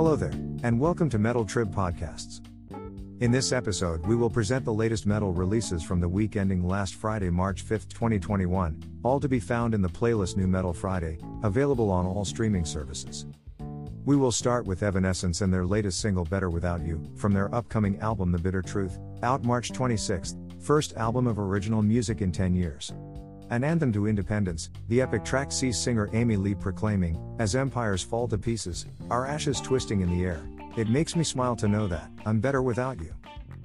Hello there, and welcome to Metal Trib Podcasts. In this episode, we will present the latest metal releases from the week ending last Friday, March 5, 2021, all to be found in the playlist New Metal Friday, available on all streaming services. We will start with Evanescence and their latest single Better Without You, from their upcoming album The Bitter Truth, out March 26, first album of original music in 10 years. An anthem to independence, the epic track sees singer Amy Lee proclaiming, As empires fall to pieces, our ashes twisting in the air, it makes me smile to know that, I'm better without you.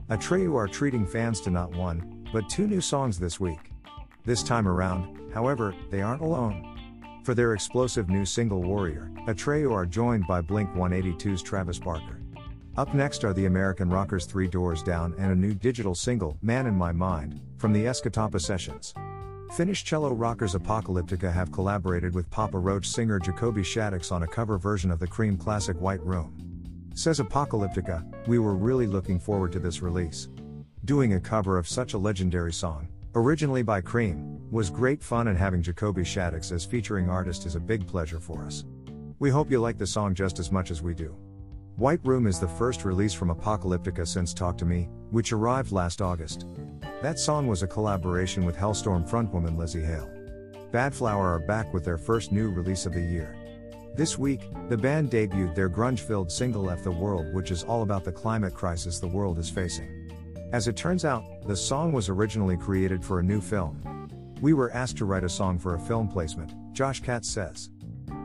Atreyu are treating fans to not one, but two new songs this week. This time around, however, they aren't alone. For their explosive new single Warrior, Atreyu are joined by Blink 182's Travis Barker. Up next are the American Rockers Three Doors Down and a new digital single, Man in My Mind, from the Escatapa Sessions. Finnish cello rockers Apocalyptica have collaborated with Papa Roach singer Jacoby Shaddix on a cover version of the Cream classic White Room. Says Apocalyptica, we were really looking forward to this release. Doing a cover of such a legendary song, originally by Cream, was great fun and having Jacoby Shaddix as featuring artist is a big pleasure for us. We hope you like the song just as much as we do. White Room is the first release from Apocalyptica since Talk to Me, which arrived last August. That song was a collaboration with Halestorm frontwoman Lzzy Hale. Badflower are back with their first new release of the year. This week, the band debuted their grunge filled single F the World, which is all about the climate crisis the world is facing. As it turns out, the song was originally created for a new film. We were asked to write a song for a film placement, Josh Katz says.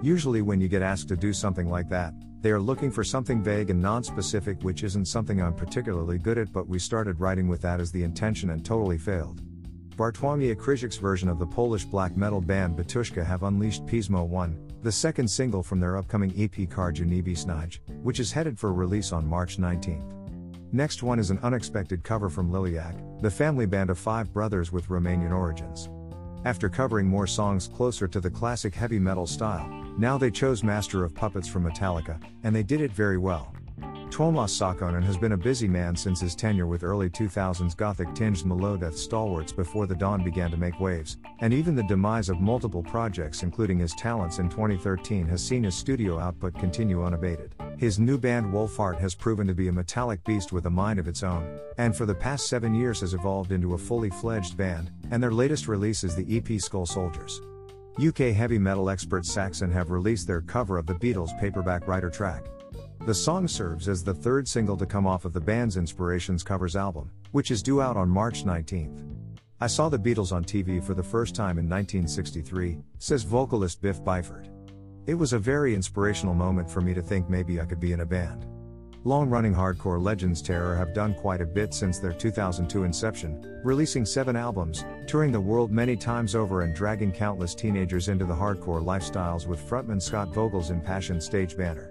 Usually, when you get asked to do something like that, they are looking for something vague and non-specific which isn't something I'm particularly good at but we started writing with that as the intention and totally failed. Bartłomiej Krysiak's version of the Polish black metal band Batushka have unleashed Pismo 1, the second single from their upcoming EP Kardziew Niebie which is headed for release on March 19th. Next one is an unexpected cover from Liliac, the family band of five brothers with Romanian origins. After covering more songs closer to the classic heavy metal style, now they chose Master of Puppets from Metallica, and they did it very well. Tuomas Saukkonen has been a busy man since his tenure with early 2000s gothic tinged melodeath stalwarts before the dawn began to make waves, and even the demise of multiple projects, including his talents in 2013, has seen his studio output continue unabated. His new band Wolfheart has proven to be a metallic beast with a mind of its own, and for the past seven years has evolved into a fully fledged band, and their latest release is the EP Skull Soldiers. UK heavy metal experts Saxon have released their cover of the Beatles' paperback writer track. The song serves as the third single to come off of the band's Inspirations covers album, which is due out on March 19th. I saw the Beatles on TV for the first time in 1963, says vocalist Biff Byford. It was a very inspirational moment for me to think maybe I could be in a band. Long running hardcore legends Terror have done quite a bit since their 2002 inception, releasing seven albums, touring the world many times over, and dragging countless teenagers into the hardcore lifestyles with frontman Scott Vogel's impassioned stage banner.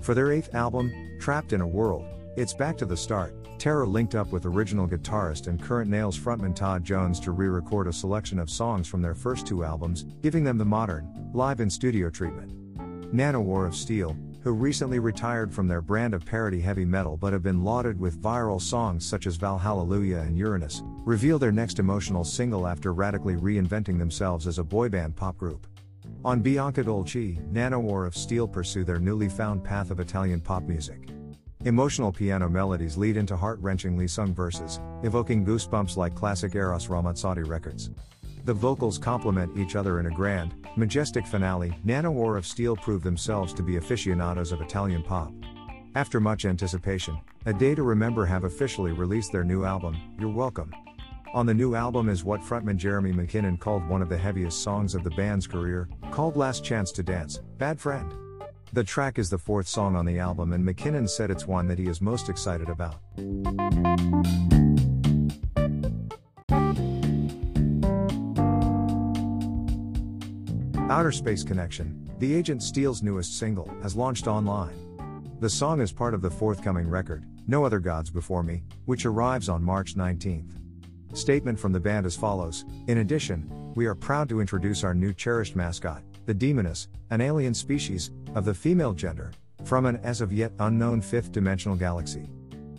For their eighth album, Trapped in a World, it's back to the start. Terror linked up with original guitarist and current Nails frontman Todd Jones to re record a selection of songs from their first two albums, giving them the modern, live in studio treatment. Nanowar of Steel, who recently retired from their brand of parody heavy metal but have been lauded with viral songs such as Valhallelujah and Uranus, reveal their next emotional single after radically reinventing themselves as a boyband pop group. On Bianca Dolci, Nanowar of Steel pursue their newly found path of Italian pop music. Emotional piano melodies lead into heart wrenchingly sung verses, evoking goosebumps like classic Eros Ramazzotti records. The vocals complement each other in a grand, majestic finale. Nanowar of Steel prove themselves to be aficionados of Italian pop. After much anticipation, A Day to Remember have officially released their new album, You're Welcome. On the new album is what frontman Jeremy McKinnon called one of the heaviest songs of the band's career, called Last Chance to Dance, Bad Friend. The track is the fourth song on the album, and McKinnon said it's one that he is most excited about. Outer Space Connection, the Agent Steel's newest single, has launched online. The song is part of the forthcoming record, No Other Gods Before Me, which arrives on March 19th. Statement from the band as follows In addition, we are proud to introduce our new cherished mascot, the Demoness, an alien species, of the female gender, from an as of yet unknown fifth dimensional galaxy.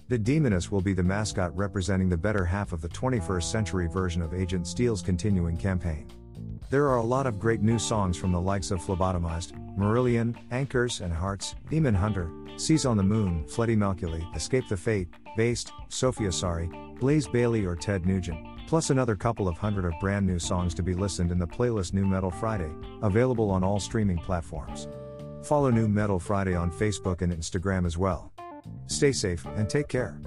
The Demoness will be the mascot representing the better half of the 21st century version of Agent Steel's continuing campaign. There are a lot of great new songs from the likes of Phlebotomized, Marillion, Anchors and Hearts, Demon Hunter, Seas on the Moon, Freddie Mercury, Escape the Fate, Based, Sofia Sari, Blaze Bayley or Ted Nugent, plus another couple of hundred of brand new songs to be listened in the playlist New Metal Friday, available on all streaming platforms. Follow New Metal Friday on Facebook and Instagram as well. Stay safe and take care.